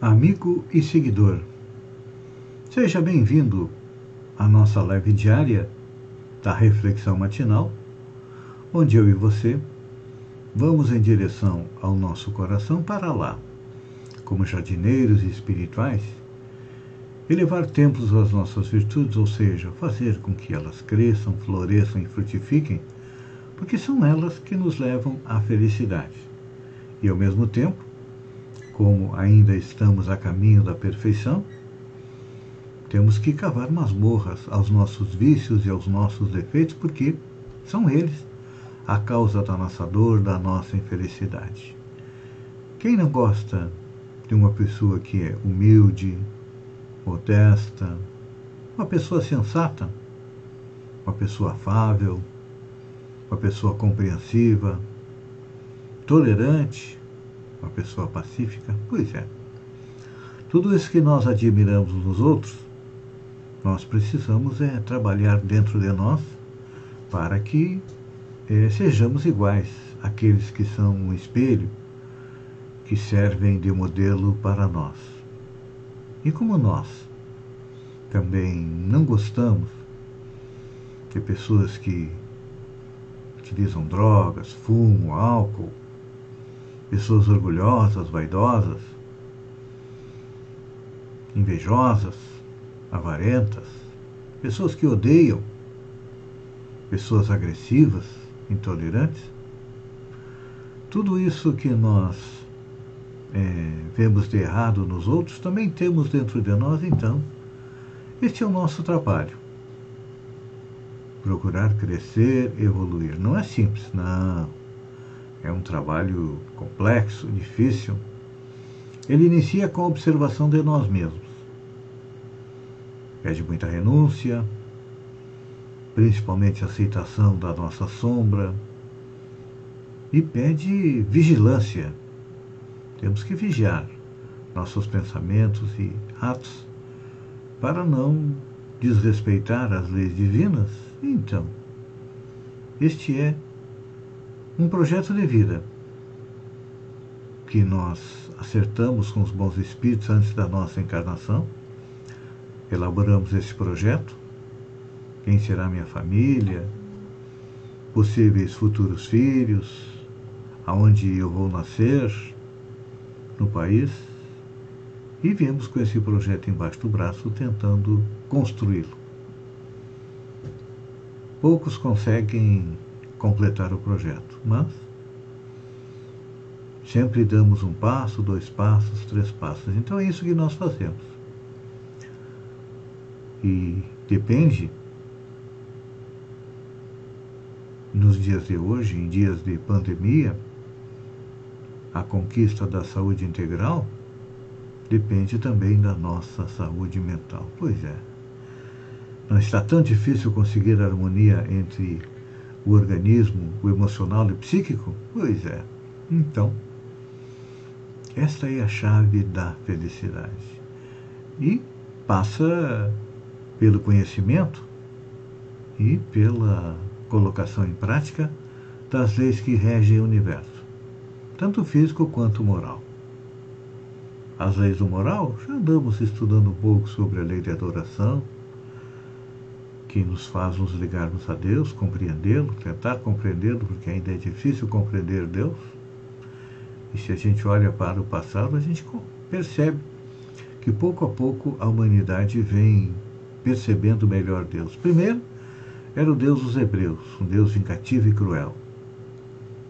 amigo e seguidor. Seja bem-vindo à nossa live diária da Reflexão Matinal, onde eu e você vamos em direção ao nosso coração para lá, como jardineiros espirituais, elevar templos às nossas virtudes, ou seja, fazer com que elas cresçam, floresçam e frutifiquem, porque são elas que nos levam à felicidade. E ao mesmo tempo, como ainda estamos a caminho da perfeição, temos que cavar masmorras aos nossos vícios e aos nossos defeitos, porque são eles a causa da nossa dor, da nossa infelicidade. Quem não gosta de uma pessoa que é humilde, modesta, uma pessoa sensata, uma pessoa afável, uma pessoa compreensiva, tolerante, uma pessoa pacífica? Pois é. Tudo isso que nós admiramos nos outros, nós precisamos é trabalhar dentro de nós para que é, sejamos iguais àqueles que são um espelho, que servem de modelo para nós. E como nós também não gostamos de pessoas que utilizam drogas, fumo, álcool, pessoas orgulhosas, vaidosas, invejosas, avarentas, pessoas que odeiam, pessoas agressivas, intolerantes. Tudo isso que nós é, vemos de errado nos outros, também temos dentro de nós, então. Este é o nosso trabalho. Procurar crescer, evoluir. Não é simples, não é um trabalho complexo, difícil. Ele inicia com a observação de nós mesmos. Pede muita renúncia, principalmente aceitação da nossa sombra, e pede vigilância. Temos que vigiar nossos pensamentos e atos para não desrespeitar as leis divinas. Então, este é um projeto de vida que nós acertamos com os bons espíritos antes da nossa encarnação. Elaboramos esse projeto. Quem será minha família? Possíveis futuros filhos? Aonde eu vou nascer? No país? E viemos com esse projeto embaixo do braço tentando construí-lo. Poucos conseguem completar o projeto. Mas sempre damos um passo, dois passos, três passos. Então é isso que nós fazemos. E depende, nos dias de hoje, em dias de pandemia, a conquista da saúde integral depende também da nossa saúde mental. Pois é. Não está tão difícil conseguir harmonia entre o organismo, o emocional e o psíquico? Pois é. Então, esta é a chave da felicidade. E passa pelo conhecimento e pela colocação em prática das leis que regem o universo, tanto físico quanto moral. As leis do moral, já andamos estudando um pouco sobre a lei de adoração, que nos faz nos ligarmos a Deus, compreendê-lo, tentar compreendê-lo, porque ainda é difícil compreender Deus. E se a gente olha para o passado, a gente percebe que pouco a pouco a humanidade vem percebendo melhor Deus. Primeiro, era o Deus dos Hebreus, um Deus vingativo e cruel.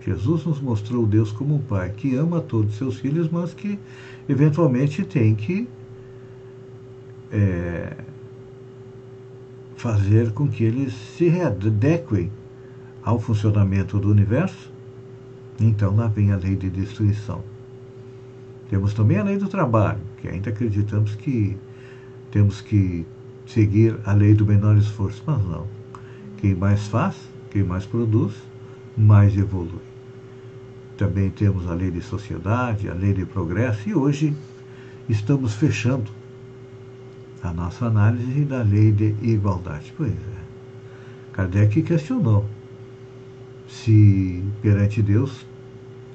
Jesus nos mostrou Deus como um pai que ama todos seus filhos, mas que eventualmente tem que é, fazer com que eles se readequem ao funcionamento do universo, então lá vem a lei de destruição. Temos também a lei do trabalho, que ainda acreditamos que temos que seguir a lei do menor esforço, mas não. Quem mais faz, quem mais produz, mais evolui. Também temos a lei de sociedade, a lei de progresso, e hoje estamos fechando a nossa análise da lei de igualdade. Pois é. Kardec questionou se perante Deus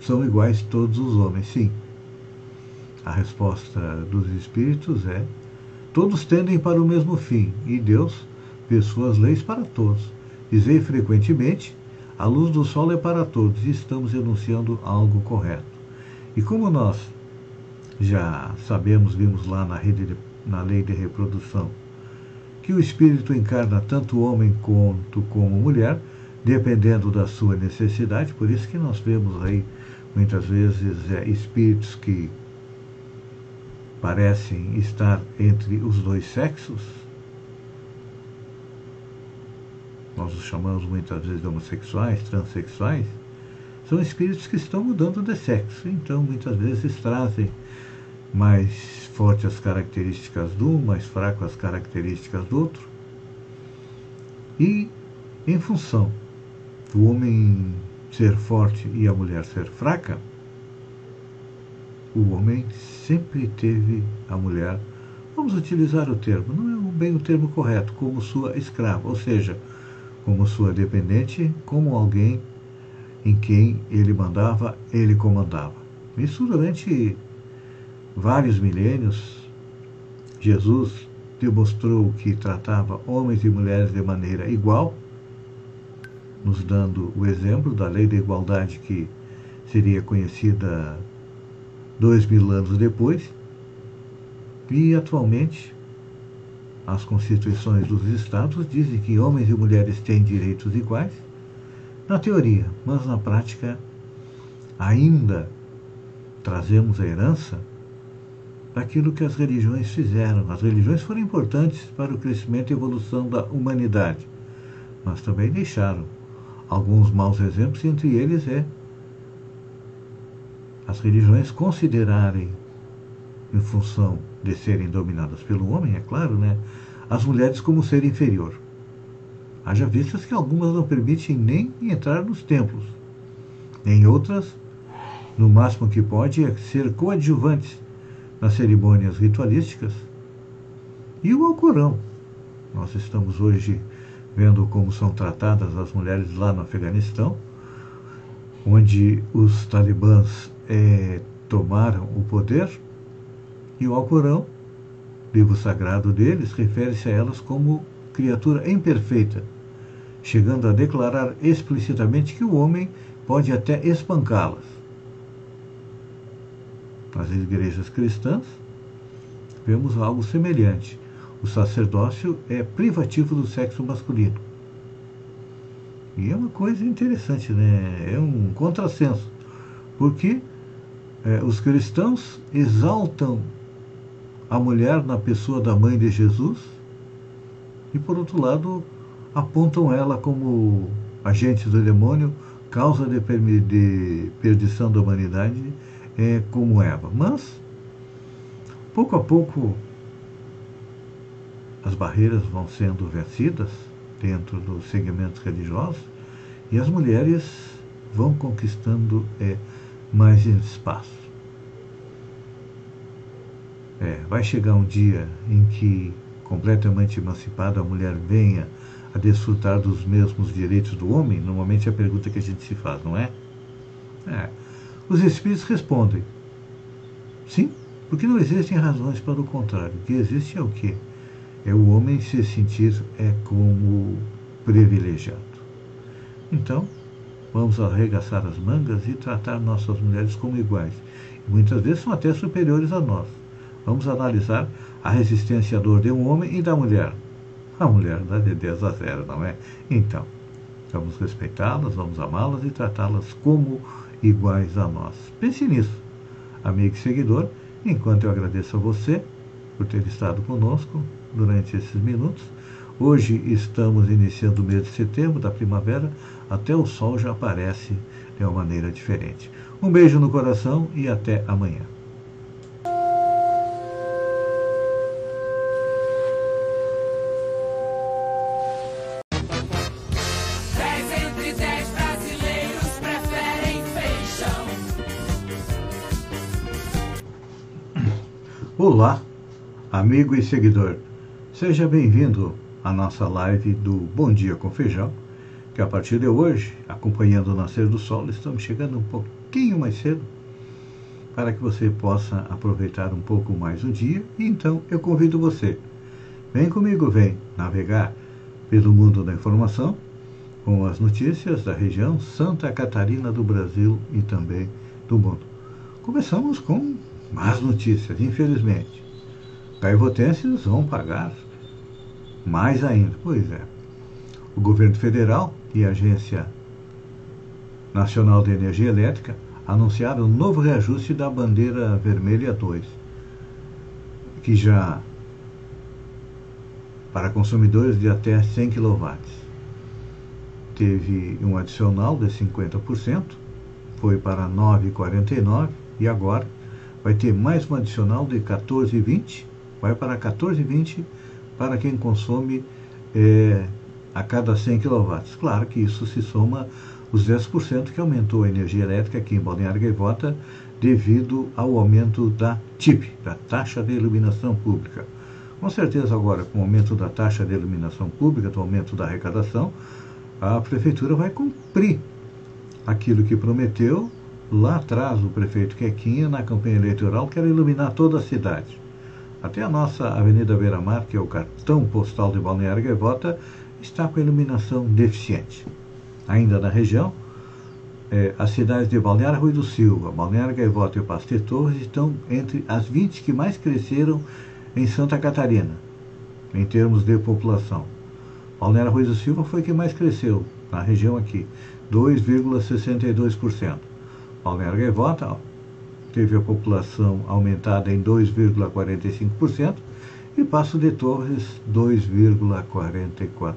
são iguais todos os homens. Sim. A resposta dos espíritos é: todos tendem para o mesmo fim, e Deus fez suas leis para todos. Dizei frequentemente: a luz do sol é para todos, e estamos enunciando algo correto. E como nós já sabemos, vimos lá na, rede de, na lei de reprodução, que o espírito encarna tanto homem quanto como mulher, dependendo da sua necessidade, por isso que nós vemos aí muitas vezes é, espíritos que parecem estar entre os dois sexos. Nós os chamamos muitas vezes de homossexuais, transexuais. São espíritos que estão mudando de sexo, então muitas vezes trazem mais fortes as características um, mais fraco as características do outro. E, em função do homem ser forte e a mulher ser fraca, o homem sempre teve a mulher, vamos utilizar o termo, não é bem o termo correto, como sua escrava, ou seja, como sua dependente, como alguém em quem ele mandava, ele comandava. Isso durante vários milênios, Jesus demonstrou que tratava homens e mulheres de maneira igual, nos dando o exemplo da lei da igualdade que seria conhecida dois mil anos depois. E atualmente as constituições dos estados dizem que homens e mulheres têm direitos iguais, na teoria, mas na prática ainda trazemos a herança daquilo que as religiões fizeram. As religiões foram importantes para o crescimento e evolução da humanidade, mas também deixaram alguns maus exemplos, entre eles é as religiões considerarem, em função de serem dominadas pelo homem, é claro, né, as mulheres como ser inferior. Haja vistas que algumas não permitem nem entrar nos templos, em outras, no máximo que pode é ser coadjuvantes nas cerimônias ritualísticas. E o Alcorão. Nós estamos hoje vendo como são tratadas as mulheres lá no Afeganistão, onde os talibãs é, tomaram o poder, e o Alcorão, livro sagrado deles, refere-se a elas como criatura imperfeita, chegando a declarar explicitamente que o homem pode até espancá-las. Nas igrejas cristãs, vemos algo semelhante o sacerdócio é privativo do sexo masculino. E é uma coisa interessante, né? É um contrassenso. Porque é, os cristãos exaltam a mulher na pessoa da mãe de Jesus e, por outro lado, apontam ela como agente do demônio, causa de, de perdição da humanidade, é, como Eva. Mas, pouco a pouco, as barreiras vão sendo vencidas dentro dos segmentos religiosos e as mulheres vão conquistando é, mais espaço. É, vai chegar um dia em que, completamente emancipada, a mulher venha a desfrutar dos mesmos direitos do homem? Normalmente é a pergunta que a gente se faz, não é? é. Os espíritos respondem: sim, porque não existem razões para o contrário. O que existe é o quê? é o homem se sentir é como privilegiado. Então, vamos arregaçar as mangas e tratar nossas mulheres como iguais. Muitas vezes são até superiores a nós. Vamos analisar a resistência à dor de um homem e da mulher. A mulher dá de 10 a 0, não é? Então, vamos respeitá-las, vamos amá-las e tratá-las como iguais a nós. Pense nisso, amigo e seguidor, enquanto eu agradeço a você por ter estado conosco durante esses minutos. Hoje estamos iniciando o mês de setembro, da primavera, até o sol já aparece de uma maneira diferente. Um beijo no coração e até amanhã. Amigo e seguidor. Seja bem-vindo à nossa live do Bom Dia com Feijão, que a partir de hoje, acompanhando o nascer do sol, estamos chegando um pouquinho mais cedo para que você possa aproveitar um pouco mais o dia. E então eu convido você, vem comigo, vem navegar pelo mundo da informação com as notícias da região Santa Catarina do Brasil e também do mundo. Começamos com Más notícias, infelizmente. Gaivotenses vão pagar mais ainda. Pois é. O governo federal e a Agência Nacional de Energia Elétrica anunciaram um novo reajuste da bandeira vermelha 2, que já para consumidores de até 100 kW. Teve um adicional de 50%, foi para 9,49 e agora vai ter mais um adicional de 14,20, vai para 14,20 para quem consome é, a cada 100 kW. Claro que isso se soma os 10% que aumentou a energia elétrica aqui em Balneário Gaivota devido ao aumento da TIP, da taxa de iluminação pública. Com certeza agora, com o aumento da taxa de iluminação pública, do aumento da arrecadação, a prefeitura vai cumprir aquilo que prometeu Lá atrás, o prefeito Quequinha, na campanha eleitoral, quer iluminar toda a cidade. Até a nossa Avenida Beira Mar, que é o cartão postal de Balneário Gaivota, está com iluminação deficiente. Ainda na região, é, as cidades de Balneário Rui do Silva, Balneário Gaivota e Pastor Torres estão entre as 20 que mais cresceram em Santa Catarina, em termos de população. Balneário Rui do Silva foi que mais cresceu na região aqui, 2,62%. Balneário Gaivota teve a população aumentada em 2,45% e Passo de Torres 2,44%.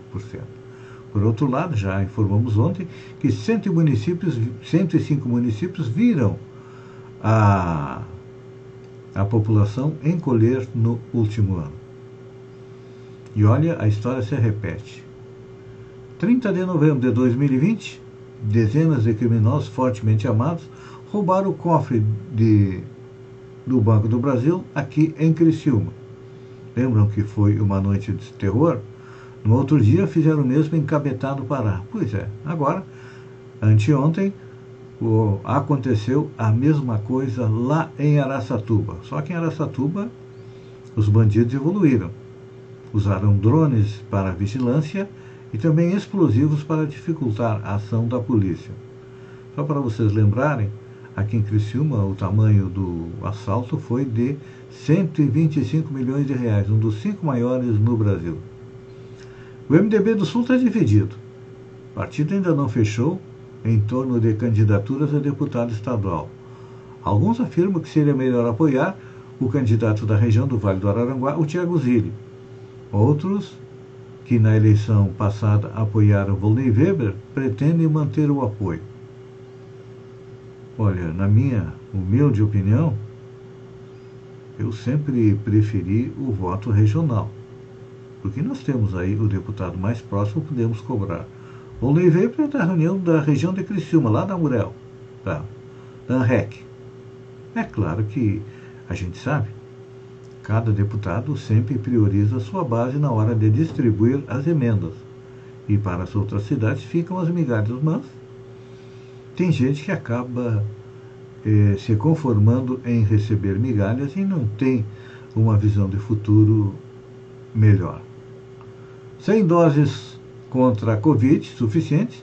Por outro lado, já informamos ontem que 100 municípios, 105 municípios viram a, a população encolher no último ano. E olha, a história se repete. 30 de novembro de 2020, dezenas de criminosos fortemente amados roubaram o cofre de, do Banco do Brasil aqui em Criciúma. Lembram que foi uma noite de terror? No outro dia fizeram o mesmo em Cabetá do Pará. Pois é, agora, anteontem, o, aconteceu a mesma coisa lá em Araçatuba. Só que em Araçatuba os bandidos evoluíram. Usaram drones para vigilância e também explosivos para dificultar a ação da polícia. Só para vocês lembrarem, aqui em Criciúma o tamanho do assalto foi de 125 milhões de reais, um dos cinco maiores no Brasil. O MDB do Sul está dividido. O partido ainda não fechou em torno de candidaturas a deputado estadual. Alguns afirmam que seria melhor apoiar o candidato da região do Vale do Araranguá, o Tiago Zilli. Outros que na eleição passada apoiaram Volney Weber, pretendem manter o apoio. Olha, na minha humilde opinião, eu sempre preferi o voto regional. Porque nós temos aí o deputado mais próximo, podemos cobrar. Volney Weber é da reunião da região de Criciúma, lá da Murel, tá? da ANREC. É claro que a gente sabe Cada deputado sempre prioriza sua base na hora de distribuir as emendas. E para as outras cidades ficam as migalhas, mas tem gente que acaba eh, se conformando em receber migalhas e não tem uma visão de futuro melhor. Sem doses contra a Covid suficientes,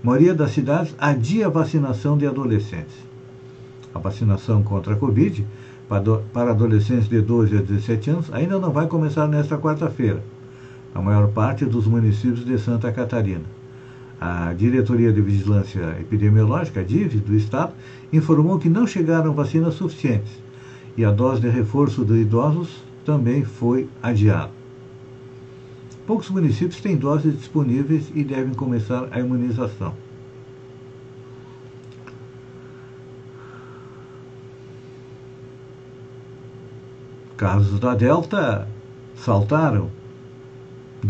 maioria das cidades adia a vacinação de adolescentes. A vacinação contra a Covid para adolescentes de 12 a 17 anos ainda não vai começar nesta quarta-feira, a maior parte dos municípios de Santa Catarina. A Diretoria de Vigilância Epidemiológica, a DIV, do Estado, informou que não chegaram vacinas suficientes e a dose de reforço de idosos também foi adiada. Poucos municípios têm doses disponíveis e devem começar a imunização. casos da Delta saltaram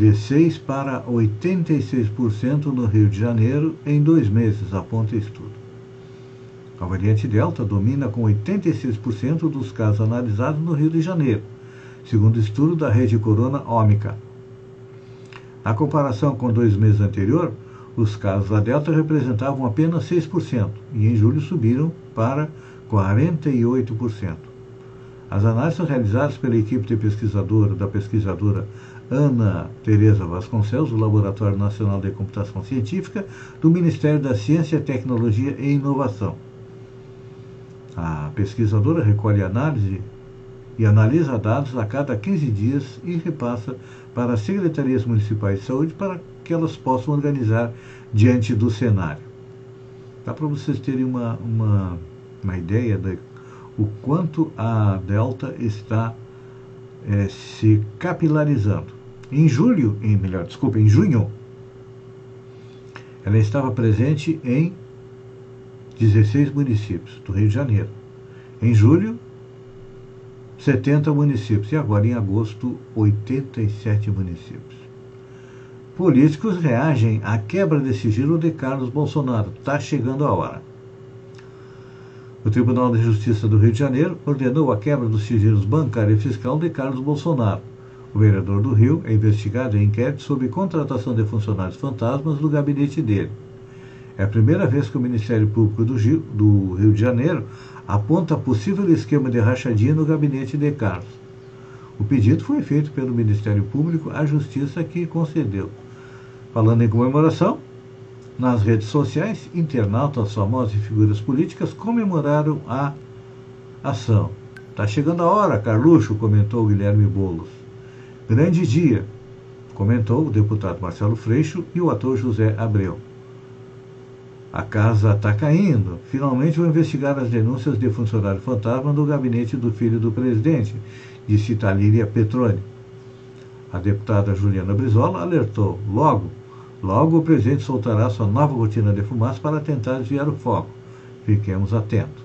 de 6 para 86% no Rio de Janeiro em dois meses, aponta estudo. A variante Delta domina com 86% dos casos analisados no Rio de Janeiro, segundo estudo da rede Corona Ômica. Na comparação com dois meses anterior, os casos da Delta representavam apenas 6% e em julho subiram para 48%. As análises realizadas pela equipe de pesquisadora da pesquisadora Ana Tereza Vasconcelos, do Laboratório Nacional de Computação Científica do Ministério da Ciência, Tecnologia e Inovação. A pesquisadora recolhe análise e analisa dados a cada 15 dias e repassa para as secretarias municipais de saúde para que elas possam organizar diante do cenário. Dá para vocês terem uma, uma, uma ideia do quanto a Delta está é, se capilarizando. Em julho, em melhor, desculpa, em junho, ela estava presente em 16 municípios do Rio de Janeiro. Em julho, 70 municípios. E agora, em agosto, 87 municípios. Políticos reagem à quebra de sigilo de Carlos Bolsonaro. Está chegando a hora. O Tribunal de Justiça do Rio de Janeiro ordenou a quebra dos sigilos bancário e fiscal de Carlos Bolsonaro. O vereador do Rio é investigado em inquérito sobre contratação de funcionários fantasmas do gabinete dele. É a primeira vez que o Ministério Público do Rio, do Rio de Janeiro aponta possível esquema de rachadinha no gabinete de Carlos. O pedido foi feito pelo Ministério Público à Justiça que concedeu. Falando em comemoração, nas redes sociais, internautas famosos e figuras políticas comemoraram a ação. Está chegando a hora, Carluxo, comentou Guilherme Boulos. Grande dia, comentou o deputado Marcelo Freixo e o ator José Abreu. A casa está caindo. Finalmente vou investigar as denúncias de funcionário fantasma do gabinete do filho do presidente, disse Talíria Petroni. A deputada Juliana Brizola alertou: logo, logo o presidente soltará sua nova rotina de fumaça para tentar desviar o foco. Fiquemos atentos.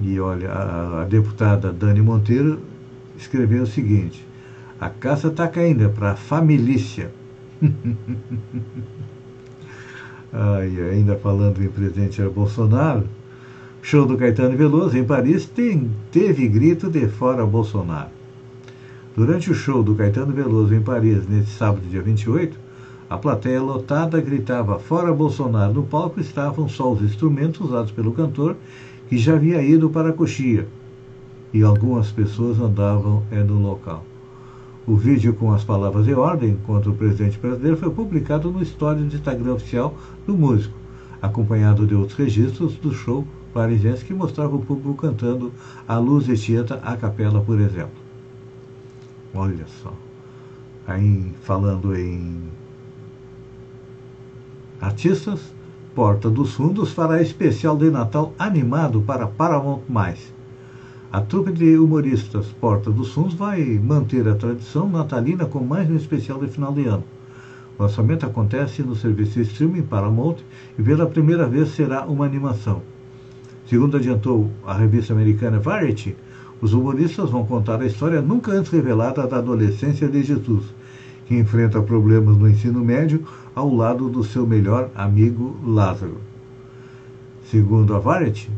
E olha, a, a deputada Dani Monteiro escreveu o seguinte: A casa está caindo, é para a família. Ai, ainda falando em presidente Bolsonaro, show do Caetano Veloso em Paris tem, teve grito de fora Bolsonaro. Durante o show do Caetano Veloso em Paris, neste sábado, dia 28, a plateia lotada gritava fora Bolsonaro. No palco estavam só os instrumentos usados pelo cantor, que já havia ido para a coxia e algumas pessoas andavam é, no local. O vídeo com as palavras de ordem contra o presidente brasileiro foi publicado no stories do Instagram oficial do músico, acompanhado de outros registros do show parisiense que mostrava o público cantando A Luz de Tieta a capela, por exemplo. Olha só. Aí, falando em artistas, Porta dos Fundos fará especial de Natal animado para Paramount+. A trupe de humoristas Porta dos Fundos vai manter a tradição natalina com mais um especial de final de ano. O lançamento acontece no serviço de streaming Paramount e pela primeira vez será uma animação. Segundo adiantou a revista americana Variety, os humoristas vão contar a história nunca antes revelada da adolescência de Jesus, que enfrenta problemas no ensino médio ao lado do seu melhor amigo Lázaro. Segundo a Variety,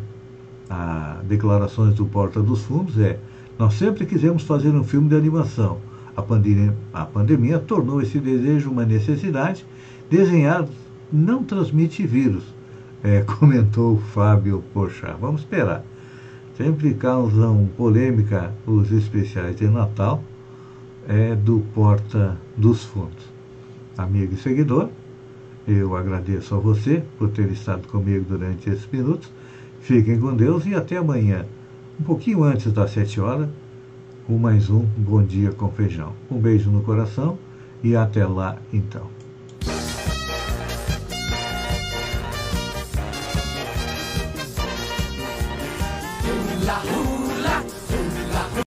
a declarações do Porta dos Fundos é: nós sempre quisemos fazer um filme de animação. A pandemia, a pandemia tornou esse desejo uma necessidade. Desenhar não transmite vírus, é, comentou Fábio Porchat. Vamos esperar. Sempre causam polêmica os especiais de Natal é, do Porta dos Fundos. Amigo e seguidor, eu agradeço a você por ter estado comigo durante esses minutos. Fiquem com Deus e até amanhã, um pouquinho antes das sete horas, com mais um Bom Dia com Feijão. Um beijo no coração e até lá então.